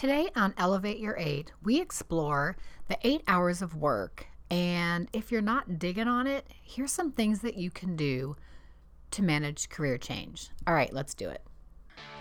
Today on Elevate Your Eight, we explore the eight hours of work. And if you're not digging on it, here's some things that you can do to manage career change. All right, let's do it.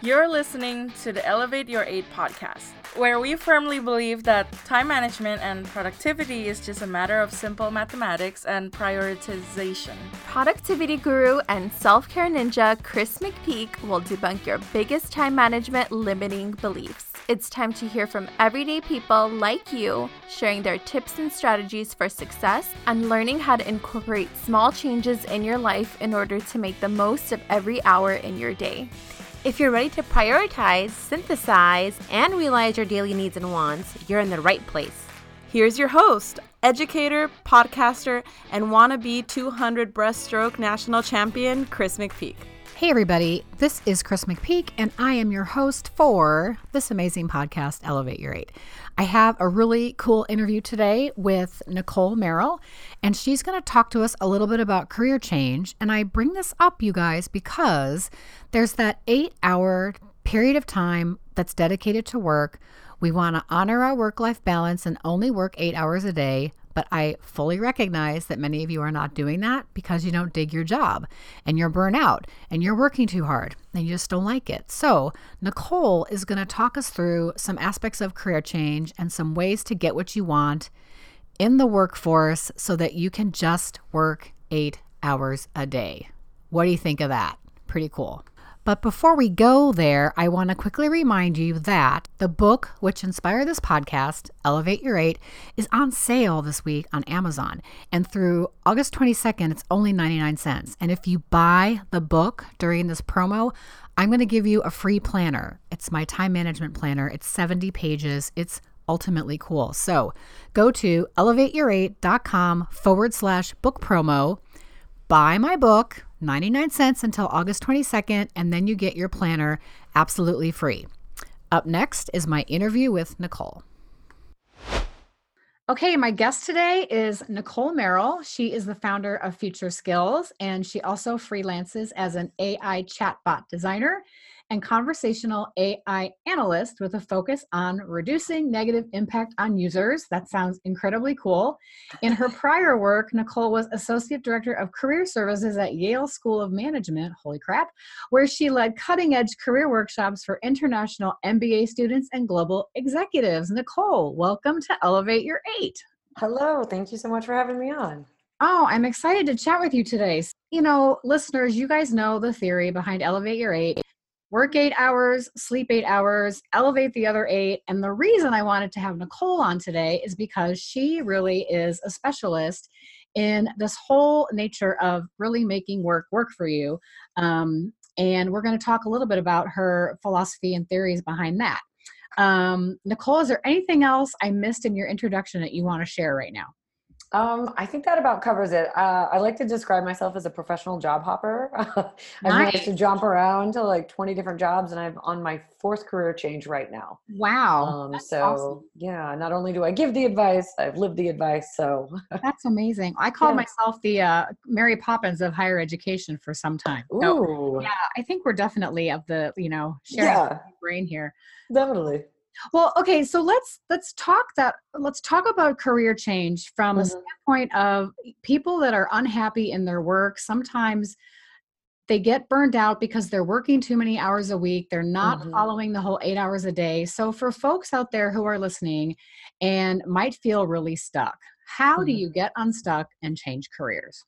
You're listening to the Elevate Your Eight podcast, where we firmly believe that time management and productivity is just a matter of simple mathematics and prioritization. Productivity guru and self care ninja Chris McPeak will debunk your biggest time management limiting beliefs. It's time to hear from everyday people like you, sharing their tips and strategies for success and learning how to incorporate small changes in your life in order to make the most of every hour in your day. If you're ready to prioritize, synthesize, and realize your daily needs and wants, you're in the right place. Here's your host, educator, podcaster, and wannabe 200 breaststroke national champion, Chris McPeak. Hey, everybody, this is Chris McPeak, and I am your host for this amazing podcast, Elevate Your Eight. I have a really cool interview today with Nicolle Merrill, and she's going to talk to us a little bit about career change. And I bring this up, you guys, because there's that eight hour period of time that's dedicated to work. We want to honor our work life balance and only work eight hours a day. But I fully recognize that many of you are not doing that because you don't dig your job and you're burnt out and you're working too hard and you just don't like it. So, Nicolle is going to talk us through some aspects of career change and some ways to get what you want in the workforce so that you can just work eight hours a day. What do you think of that? Pretty cool. But before we go there, I want to quickly remind you that the book which inspired this podcast, Elevate Your Eight, is on sale this week on Amazon. And through August 22nd, it's only 99 cents. And if you buy the book during this promo, I'm going to give you a free planner. It's my time management planner. It's 70 pages. It's ultimately cool. So go to elevateyour8.com forward slash book promo, buy my book 99 cents until August 22nd, and then you get your planner absolutely free. Up next is my interview with Nicolle. Okay, my guest today is Nicolle Merrill. She is the founder of Future Skills, and she also freelances as an AI chatbot designer and conversational AI analyst with a focus on reducing negative impact on users. That sounds incredibly cool. In her prior work, Nicolle was Associate Director of Career Services at Yale School of Management, holy crap, where she led cutting edge career workshops for international MBA students and global executives. Nicolle, welcome to Elevate Your Eight. Hello, thank you so much for having me on. Oh, I'm excited to chat with you today. You know, listeners, you guys know the theory behind Elevate Your Eight work eight hours, sleep eight hours, elevate the other eight. And the reason I wanted to have Nicolle on today is because she really is a specialist in this whole nature of really making work work for you. Um, and we're going to talk a little bit about her philosophy and theories behind that. Um, Nicolle, is there anything else I missed in your introduction that you want to share right now? Um, I think that about covers it. Uh, I like to describe myself as a professional job hopper. I've nice. managed to jump around to like 20 different jobs and I'm on my fourth career change right now. Wow. Um, so awesome. yeah, not only do I give the advice, I've lived the advice. So that's amazing. I call yeah. myself the uh, Mary Poppins of higher education for some time. Ooh. So, yeah, I think we're definitely of the, you know, sharing yeah. brain here. Definitely. Well, okay, so let's let's talk that let's talk about career change from mm-hmm. a standpoint of people that are unhappy in their work. Sometimes they get burned out because they're working too many hours a week. They're not mm-hmm. following the whole 8 hours a day. So for folks out there who are listening and might feel really stuck, how mm-hmm. do you get unstuck and change careers?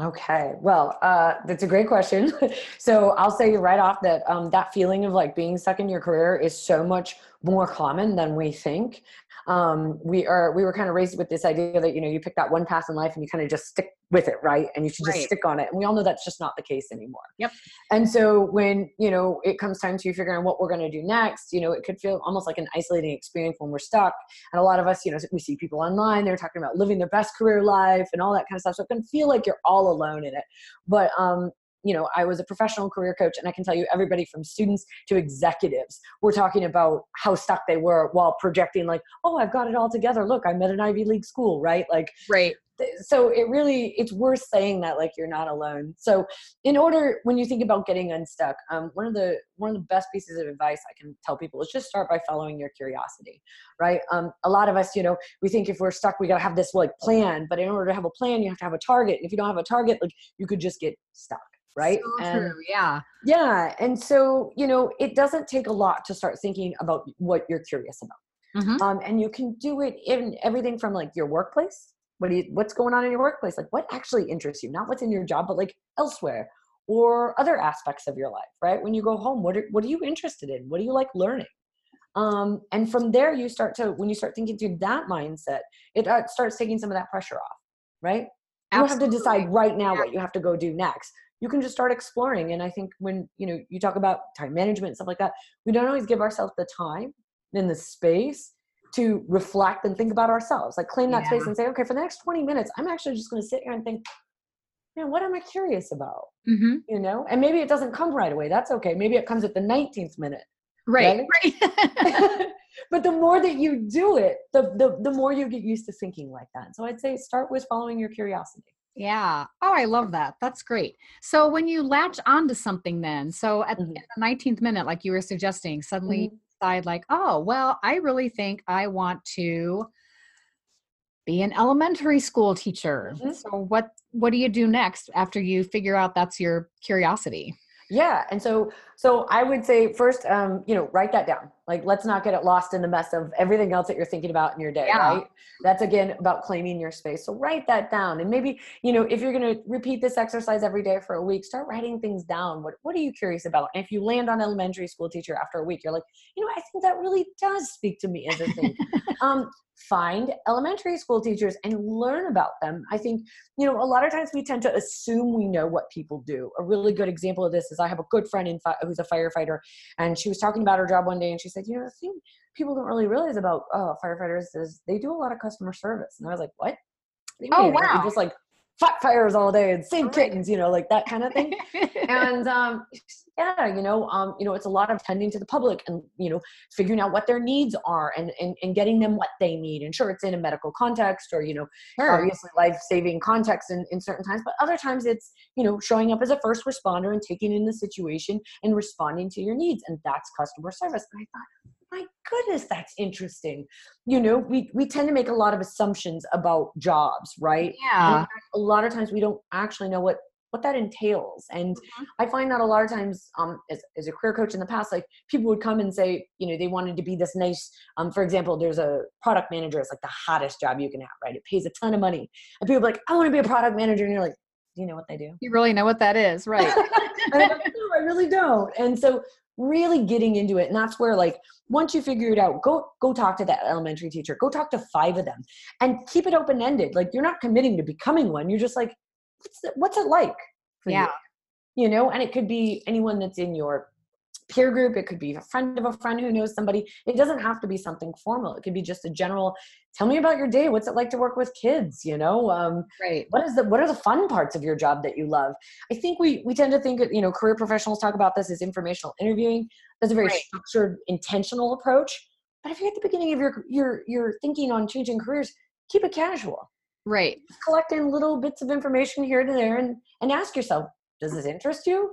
Okay, well, uh, that's a great question. so I'll say right off that um, that feeling of like being stuck in your career is so much more common than we think um, we are we were kind of raised with this idea that you know you pick that one path in life and you kind of just stick with it right? And you should just right. stick on it. And we all know that's just not the case anymore. Yep. And so when you know it comes time to figuring out what we're going to do next you know it could feel almost like an isolating experience when we're stuck. And a lot of us you know we see people online they're talking about living their best career life and all that kind of stuff. So it can feel like you're all alone in it. But um you know i was a professional career coach and i can tell you everybody from students to executives were talking about how stuck they were while projecting like oh i've got it all together. Look i'm at an ivy league school right? Like right. so it really it's worth saying that like you're not alone. So in order when you think about getting unstuck um, one of the one of the best pieces of advice i can tell people is just start by following your curiosity right? Um, a lot of us you know we think if we're stuck we got to have this like plan but in order to have a plan you have to have a target and if you don't have a target like you could just get stuck right? So and true. Yeah. yeah and so you know it doesn't take a lot to start thinking about what you're curious about. Mhm. um, and you can do it in everything from like your workplace. What do you what's going on in your workplace? Like what actually interests you? Not what's in your job but like elsewhere or other aspects of your life right? When you go home what are, what are you interested in? What do you like learning? Um, and from there you start to when you start thinking through that mindset it uh, starts taking some of that pressure off right? You don't have to decide right now what you have to go do next you can just start exploring and i think when you know you talk about time management and stuff like that we don't always give ourselves the time and the space to reflect and think about ourselves like claim that space and say okay for the next 20 minutes i'm actually just going to sit here and think man what am i curious about? Hmm you know? And maybe it doesn't come right away that's okay maybe it comes at the 19th minute Right. Right. but the more that you do it the, the the more you get used to thinking like that so i'd say start with following your curiosity Yeah. Oh, I love that. That's great. So when you latch onto something, then, so at, Mhm. the 19th minute, like you were suggesting, suddenly Mhm. you decide, like, oh, well, I really think I want to be an elementary school teacher. Mhm. So what what do you do next after you figure out that's your curiosity? Yeah, and so so I would say first, um, you know, write that down. Like, let's not get it lost in the mess of everything else that you're thinking about in your day, Yeah. right? That's again about claiming your space. So write that down, and maybe you know if you're going to repeat this exercise every day for a week, start writing things down. What What are you curious about? And if you land on elementary school teacher after a week, you're like, you know, I think that really does speak to me as a thing. um, find elementary school teachers and learn about them. I think you know, a lot of times we tend to assume we know what people do. A really good example of this is I have a good friend in fi- who's a firefighter, and she was talking about her job one day, and she said, "You know, the thing people don't really realize about uh, firefighters is they do a lot of customer service." And I was like, "What? Oh, mean? Like, you wow. just like fight fires all day and save Right. kittens, you know, like that kind of thing." and um, yeah, you know, um, you know, it's a lot of tending to the public and you know, figuring out what their needs are and and, and getting them what they need. And sure, it's in a medical context or you know, Sure. obviously life-saving context in, in certain times but other times it's you know showing up as a first responder and taking in the situation and responding to your needs and that's customer service and i thought my goodness that's interesting you know we we tend to make a lot of assumptions about jobs right Yeah. a lot of times we don't actually know what what that entails and Mhm. i find that a lot of times um as, as a career coach in the past like people would come and say you know they wanted to be this nice um for example there's a product manager it's like the hottest job you can have right it pays a ton of money and people are like i want to be a product manager and you're like do you know what they do You really know what that is, right? No, I really don't. And so really getting into it. And that's where like once you figure it out, go go talk to that elementary teacher. Go talk to five of them and keep it open-ended. Like you're not committing to becoming one. You're just like, what's it, what's it like for Yeah. you? You know, and it could be anyone that's in your peer group. It could be a friend of a friend who knows somebody. It doesn't have to be something formal. It could be just a general, tell me about your day. What's it like to work with kids? You know, um, Right. what is the what are the fun parts of your job that you love i think we we tend to think you know career professionals talk about this as informational interviewing that's a very Right. structured intentional approach but if you're at the beginning of your your your thinking on changing careers keep it casual Right. Just collect in little bits of information here and there and and ask yourself does this interest you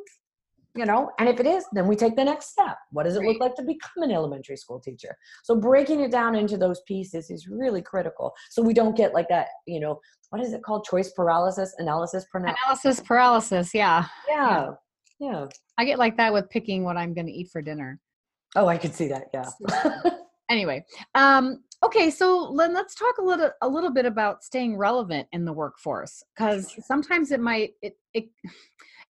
you know and if it is then we take the next step. What does it look like to become an elementary school teacher? So breaking it down into those pieces is really critical so we don't get like that you know what is it called? Choice paralysis analysis paralysis Analysis paralysis. Yeah. yeah yeah. I get like that with picking what I'm going to eat for dinner. oh i could see that yeah. Anyway um okay so then let's talk a little a little bit about staying relevant in the workforce because sometimes it might it, it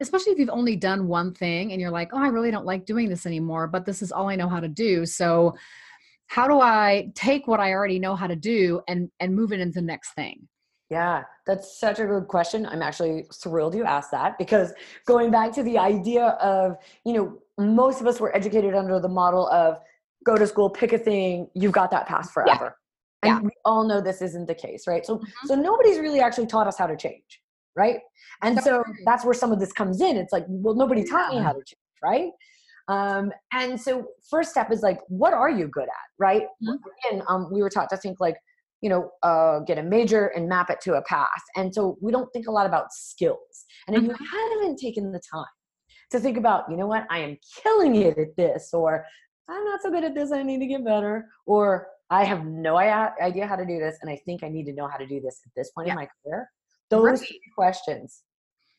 especially if you've only done one thing and you're like oh i really don't like doing this anymore but this is all i know how to do so how do i take what i already know how to do and and move it into the next thing Yeah, that's such a good question. I'm actually thrilled you asked that because going back to the idea of, you know, most of us were educated under the model of go to school, pick a thing, you've got that path forever. And Yeah. we all know this isn't the case, right? So Mhm. so nobody's really actually taught us how to change, right? And So that's where some of this comes in. It's like, well, nobody taught me how to change, right? Um, and so first step is like, what are you good at, right? Mhm. Again, um, we were taught to think like, you know uh, get a major and map it to a path and so we don't think a lot about skills and if you Mm-hmm. haven't taken the time to think about you know what i am killing it at this or i'm not so good at this i need to get better or i have no idea how to do this and i think i need to know how to do this at this point in my career those Right. questions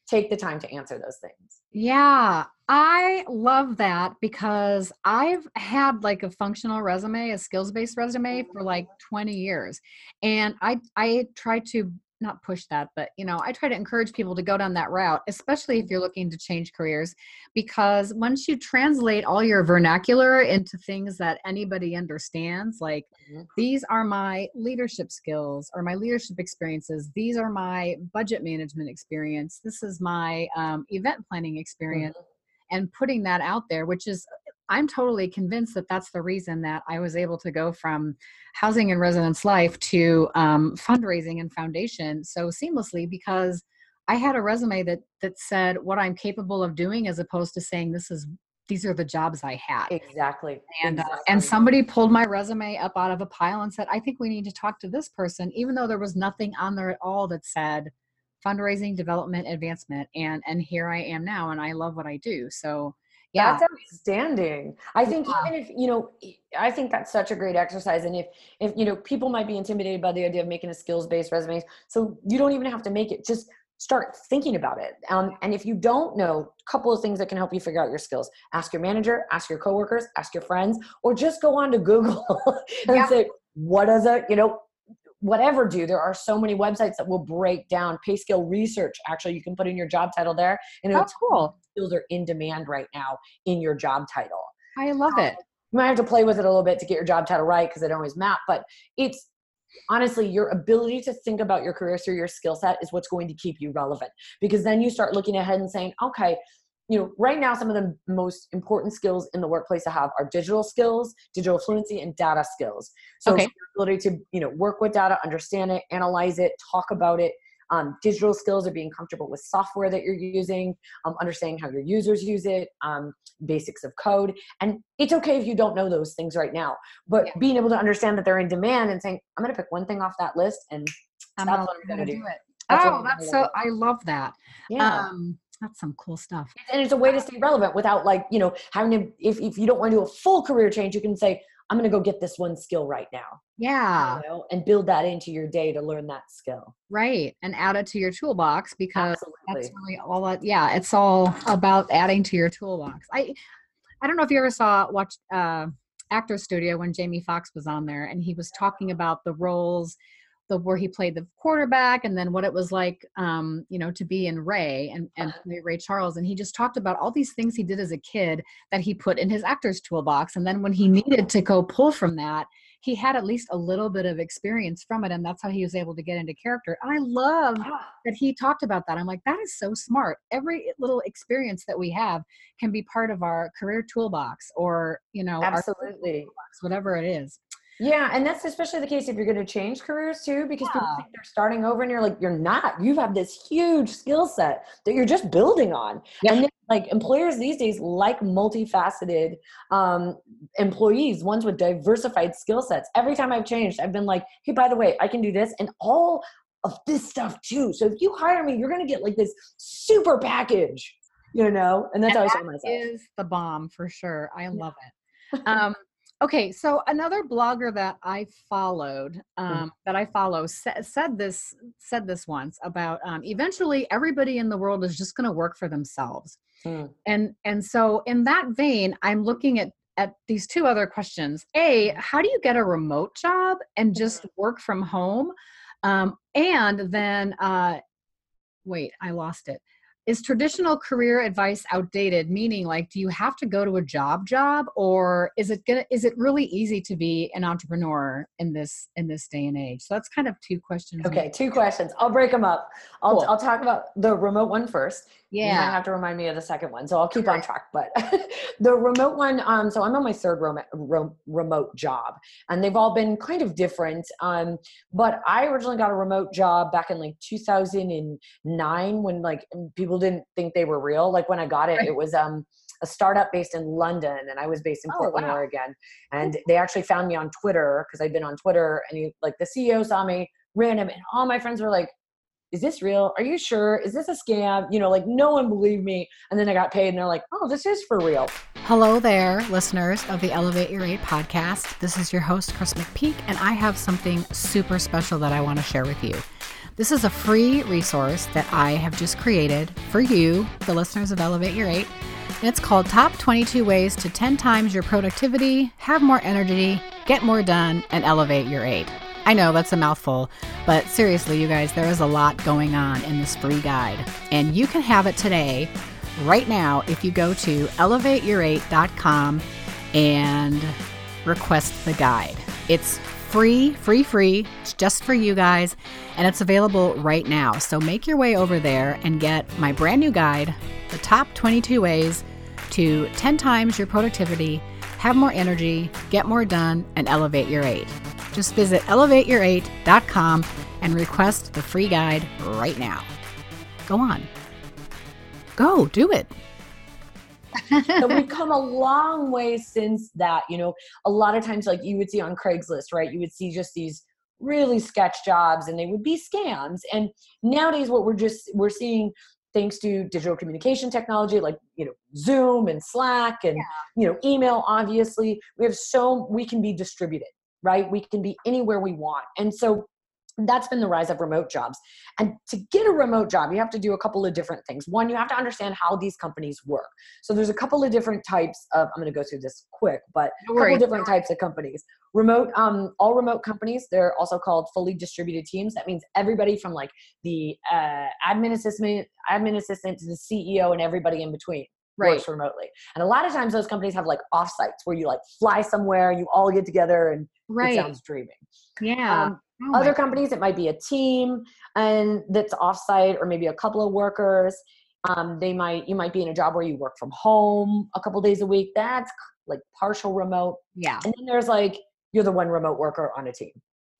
take the time to answer those things Yeah, I love that because I've had like a functional resume, a skills-based resume for like mm-hmm. 20 years. And I I try to not push that, but you know, I try to encourage people to go down that route, especially if you're looking to change careers because once you translate all your vernacular into things that anybody understands, like Mhm. these are my leadership skills or my leadership experiences. These are my budget management experience. This is my um, event planning experience and putting that out there which is i'm totally convinced that that's the reason that i was able to go from housing and residence life to um, fundraising and foundation so seamlessly because i had a resume that that said what i'm capable of doing as opposed to saying this is these are the jobs i had exactly. And uh, exactly. and somebody pulled my resume up out of a pile and said i think we need to talk to this person even though there was nothing on there at all that said fundraising development advancement and and here i am now and i love what i do. So yeah. That's outstanding. I think Yeah. even if you know i think that's such a great exercise and if if you know people might be intimidated by the idea of making a skills based resume so you don't even have to make it just start thinking about it. Um, and if you don't know a couple of things that can help you figure out your skills. Ask your manager ask your coworkers ask your friends or just go on to google and Yeah. say what does a you know whatever do? There are so many websites that will break down. Pay scale research actually you can put in your job title there and it'll that's cool skills are in demand right now in your job title. i love it You might have to play with it a little bit to get your job title right because don't always map, but it's honestly your ability to think about your career through your skill set is what's going to keep you relevant because then you start looking ahead and saying, okay, you know, right now some of the most important skills in the workplace to have are digital skills, digital fluency, and data skills. So Okay. your ability to, you know, work with data, understand it, analyze it, talk about it. Um, digital skills are being comfortable with software that you're using, um, understanding how your users use it, um, basics of code. And it's okay if you don't know those things right now, but Yeah. being able to understand that they're in demand and saying, I'm going to pick one thing off that list and i'm That's what I'm gonna do do. it That's oh that's so i love that yeah. um that's some cool stuff and it's a way to stay relevant without like you know having to if, if you don't want to do a full career change you can say i'm going to go get this one skill right now yeah. you know, and build that into your day to learn that skill. Right and add it to your toolbox because that's really all that yeah it's all about adding to your toolbox. I i don't know if you ever saw watch uh actor studio when jamie Foxx was on there and he was talking about the roles the where he played the quarterback and then what it was like um you know to be in ray and and play ray charles and he just talked about all these things he did as a kid that he put in his actor's toolbox and then when he needed to go pull from that he had at least a little bit of experience from it and that's how he was able to get into character and i love Ah, that he talked about that. I'm like, that is so smart. Every little experience that we have can be part of our career toolbox or, you know, absolutely whatever it is. Yeah and that's especially the case if you're going to change careers too because people think they're starting over and you're like you're not. You have this huge skill set that you're just building on. Yeah. and then, like employers these days like multifaceted um, employees ones with diversified skill sets. Every time i've changed i've been like hey by the way i can do this and all of this stuff too. So if you hire me you're going to get like this super package you know? And that's And i that myself. is the bomb for sure. I love it. Um, okay, so another blogger that I followed, um, that I follow, sa- said this said this once about um, eventually everybody in the world is just going to work for themselves, Hmm. and and so in that vein, I'm looking at at these two other questions. A, how do you get a remote job and just work from home? Um, and then, uh, wait, I lost it. Is traditional career advice outdated? Meaning, like, do you have to go to a job job, or is it gonna? Is it really easy to be an entrepreneur in this in this day and age? So that's kind of two questions. okay two questions i'll break them up i'll, Cool. I'll talk about the remote one first yeah You might have to remind me of the second one, so I'll keep on track. But the remote one, um, so I'm on my third remo- ro- remote job, and they've all been kind of different. Um, but I originally got a remote job back in like 2009 when like people people didn't think they were real. Like when I got it, it was um a startup based in London and I was based in Oh, Portland, wow. Oregon. And they actually found me on Twitter because I'd been on Twitter and he, like the CEO saw me random and all my friends were like, is this real? Are you sure? Is this a scam? You know, like no one believed me. And then I got paid and they're like, oh, this is for real. Hello there, listeners of the Elevate Your Eight podcast. This is your host, Chris McPeak, and I have something super special that I want to share with you. This is a free resource that I have just created for you, the listeners of Elevate Your Eight. And it's called Top 22 Ways to 10 Times Your Productivity, Have More Energy, Get More Done, and Elevate Your Eight. I know that's a mouthful, but seriously, you guys, there is a lot going on in this free guide. And you can have it today, right now, if you go to elevateyour8.com and request the guide. It's free, free, free. It's just for you guys, and it's available right now. So make your way over there and get my brand new guide, The Top 22 Ways to 10 Times Your Productivity, Have More Energy, Get More Done, and Elevate Your 8. Just visit elevateyour8.com and request the free guide right now. Go on. Go, do it. so we've come a long way since that. You know, a lot of times, like you would see on Craigslist, right? You would see just these really sketch jobs and they would be scams. And nowadays, what we're just, we're seeing thanks to digital communication technology like you know zoom and slack and you know email obviously we have so we can be distributed right we can be anywhere we want and so that's been the rise of remote jobs. And to get a remote job you have to do a couple of different things. One you have to understand how these companies work. So there's a couple of different types of i'm going to go through this quick but a couple different types of companies. Remote um all remote companies they're also called fully distributed teams. That means everybody from like the uh, admin assistant admin assistant to the ceo and everybody in between Right. works remotely. And a lot of times those companies have like offsites where you like fly somewhere you all get together and Right. it sounds dreaming. Yeah. um, Oh other companies it might be a team and that's offsite or maybe a couple of workers. Um, they might you might be in a job where you work from home a couple days a week. That's like partial remote. Yeah. and then there's like you're the one remote worker on a team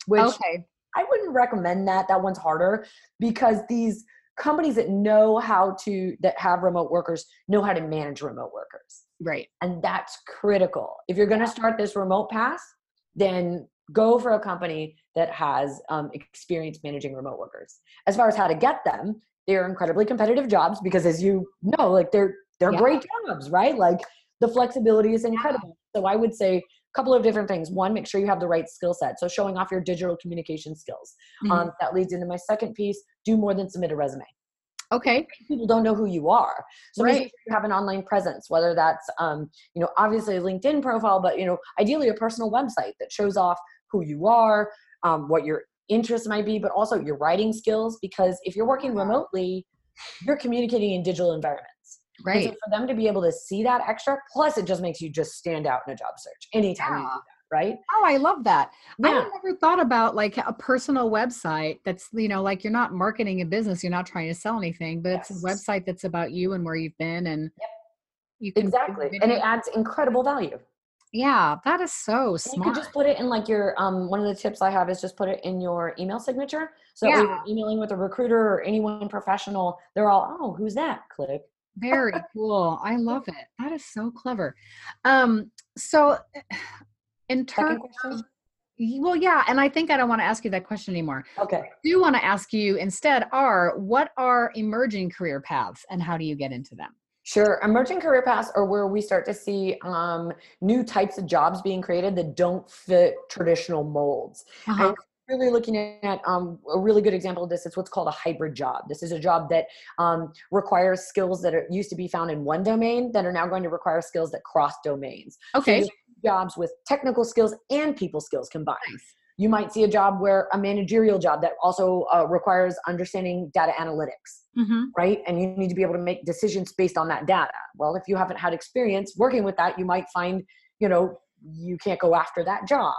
which Okay. i wouldn't recommend that. That one's harder because these companies that know how to that have remote workers know how to manage remote workers. Right. and that's critical. If you're going to start this remote path then go for a company that has um, experience managing remote workers as far as how to get them they're incredibly competitive jobs because as you know like they're they're Yeah. great jobs right like the flexibility is incredible so i would say a couple of different things one make sure you have the right skill set so showing off your digital communication skills Mm-hmm. um, that leads into my second piece do more than submit a resume Okay. people don't know who you are. So Right. sure you have an online presence, whether that's um, you know, obviously a LinkedIn profile, but you know, ideally a personal website that shows off who you are, um, what your interests might be, but also your writing skills. Because if you're working remotely, you're communicating in digital environments. And Right. So for them to be able to see that extra, plus it just makes you just stand out in a job search anytime you do that, right? Oh, I love that. I Yeah. had never thought about like a personal website that's, you know, like you're not marketing a business, you're not trying to sell anything, but it's a website that's about you and where you've been and you can Exactly. And it adds incredible value. Yeah, that is so And you smart. could just put it in like your um one of the tips I have is just put it in your email signature. So Yeah. you're emailing with a recruiter or anyone professional, they're all, oh, who's that? Click. Very cool. I love it. That is so clever. Um, so in terms of well, yeah, and I think I don't want to ask you that question anymore. Okay. I do want to ask you instead are what are emerging career paths and how do you get into them? Sure. Emerging career paths are where we start to see um, new types of jobs being created that don't fit traditional molds. Uh-huh. Really looking at um, a really good example of this is what's called a hybrid job. This is a job that um, requires skills that are, used to be found in one domain that are now going to require skills that cross domains. Okay. you'll jobs with technical skills and people skills combined. Nice. You might see a job where a managerial job that also uh, requires understanding data analytics, Mm-hmm. right? And you need to be able to make decisions based on that data. Well, if you haven't had experience working with that, you might find, you know, you can't go after that job.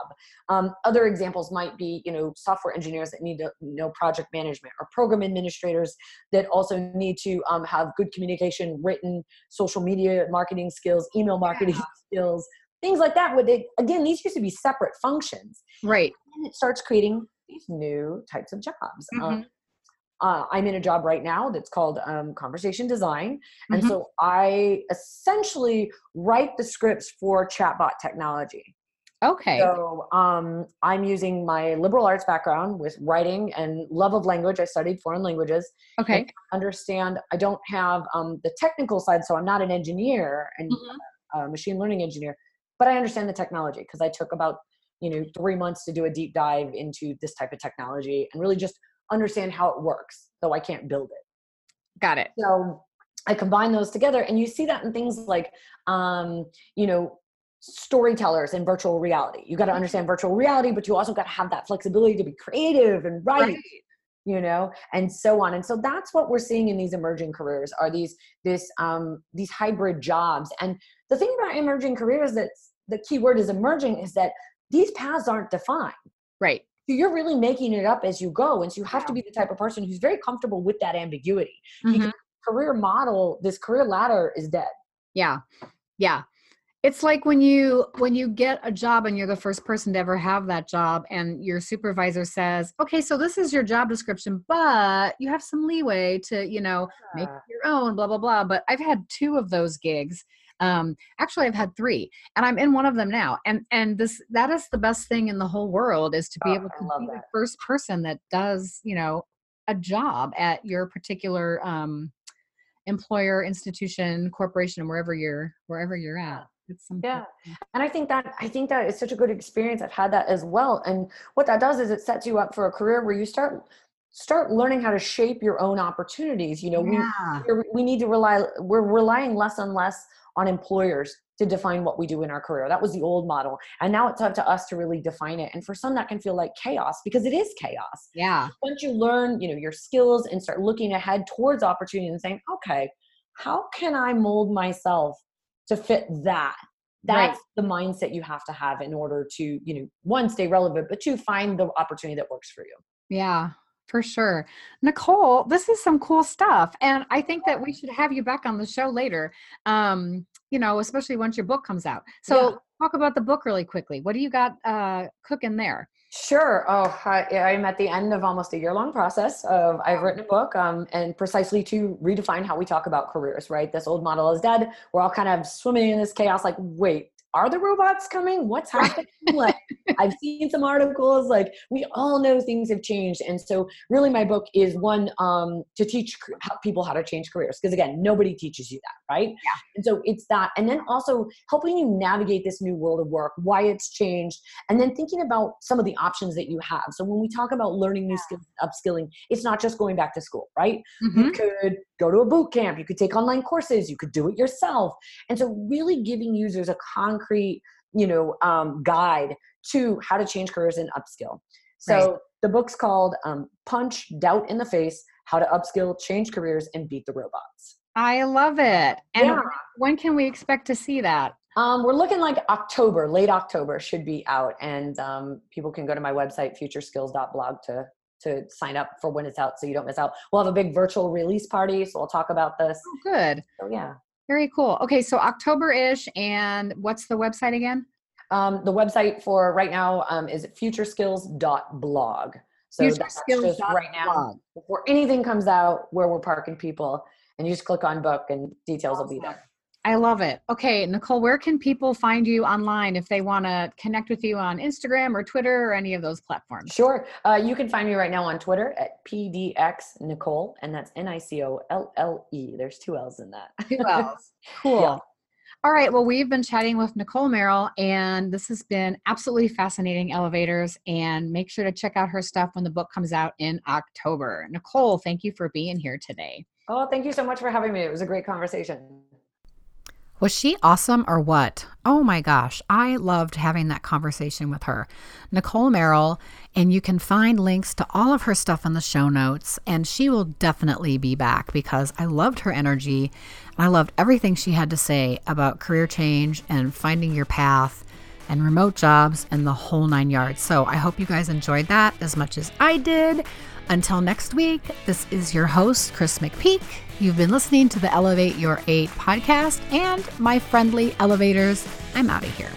Um, other examples might be, you know, software engineers that need to know project management or program administrators that also need to um, have good communication, written, social media marketing skills, email marketing skills, things like that. would they, again, these used to be separate functions Right. and it starts creating these new types of jobs. Um, uh, I'm in a job right now that's called um, conversation design. And Mhm. so I essentially write the scripts for chatbot technology. Okay. So um, I'm using my liberal arts background with writing and love of language. I studied foreign languages. Okay. Understand, I don't have um, the technical side, so I'm not an engineer and Mhm. a machine learning engineer, but I understand the technology because I took about you know three months to do a deep dive into this type of technology and really just understand how it works, though I can't build it. Got it. So I combine those together, and you see that in things like, um, you know, storytellers in virtual reality. You got to understand virtual reality, but you also got to have that flexibility to be creative and write. Right. You know, and so on, and so that's what we're seeing in these emerging careers are these this um, these hybrid jobs. And the thing about emerging careers that's the key word is emerging is that these paths aren't defined. Right. So you're really making it up as you go, and so you have to be the type of person who's very comfortable with that ambiguity Mhm. career model, this career ladder is dead. Yeah. Yeah. It's like when you when you get a job and you're the first person to ever have that job and your supervisor says, "Okay, so this is your job description, but you have some leeway to, you know, make your own, blah blah blah." But I've had two of those gigs. Um actually I've had 3 and I'm in one of them now. And and this that is the best thing in the whole world is to be Oh, able to love be the first person that does, you know, a job at your particular um employer institution corporation wherever you're wherever you're at Yeah. And I think that I think that is such a good experience. I've had that as well. And what that does is it sets you up for a career where you start start learning how to shape your own opportunities. You know, we yeah we're- we need to rely we're relying less and less on employers to define what we do in our career. That was the old model. And now it's up to us to really define it. And for some that can feel like chaos because it is chaos. yeah once you learn you know your skills and start looking ahead towards opportunity and saying okay how can i mold myself to fit that Right. that's the mindset you have to have in order to you know one stay relevant but two find the opportunity that works for you yeah for sure nicolle this is some cool stuff and i think that we should have you back on the show later um you know especially once your book comes out so Yeah. talk about the book really quickly what do you got uh cooking there Sure. Oh, I, I'm at the end of almost a year long process of I've written a book, um, and precisely to redefine how we talk about careers. Right, this old model is dead. We're all kind of swimming in this chaos. Like, wait, are the robots coming? What's happening? like, I've seen some articles. Like, we all know things have changed, and so really, my book is one um, to teach people how to change careers. Because again, nobody teaches you that, right? Yeah. And so it's that, and then also helping you navigate this new world of work, why it's changed and then thinking about some of the options that you have so when we talk about learning new skills upskilling it's not just going back to school right Mhm. you could go to a boot camp you could take online courses you could do it yourself and so really giving users a concrete you know um, guide to how to change careers and upskill so Right. the book's called um, punch doubt in the face how to upskill change careers and beat the robots i love it and Yeah. when can we expect to see that Um, we're looking like October, late October should be out, and um, people can go to my website futureskills.blog to to sign up for when it's out, so you don't miss out. We'll have a big virtual release party, so we'll talk about this. oh, good So yeah, very cool okay so october-ish and what's the website again um, the website for right now um, is futureskills.blog. So that's just right now Blog. before anything comes out where we're parking people, and you just click on book, and details will be there. I love it. Okay, Nicolle, where can people find you online if they want to connect with you on Instagram or Twitter or any of those platforms? Sure. Uh, you can find me right now on Twitter at PDX Nicolle, and that's N I C O L L E. There's two L's in that. Who else? Cool. Yeah. All right. Well, we've been chatting with Nicolle Merrill, and this has been absolutely fascinating elevaters. And make sure to check out her stuff when the book comes out in October. Nicolle, thank you for being here today. Oh, thank you so much for having me. It was a great conversation. Was she awesome or what? Oh my gosh, I loved having that conversation with her. Nicolle Merrill, and you can find links to all of her stuff in the show notes, and she will definitely be back because I loved her energy. And I loved everything she had to say about career change and finding your path and remote jobs and the whole nine yards. So I hope you guys enjoyed that as much as I did. Until next week, this is your host, Chris McPeak. You've been listening to the Elevate Your Eight podcast and my friendly elevaters. I'm out of here.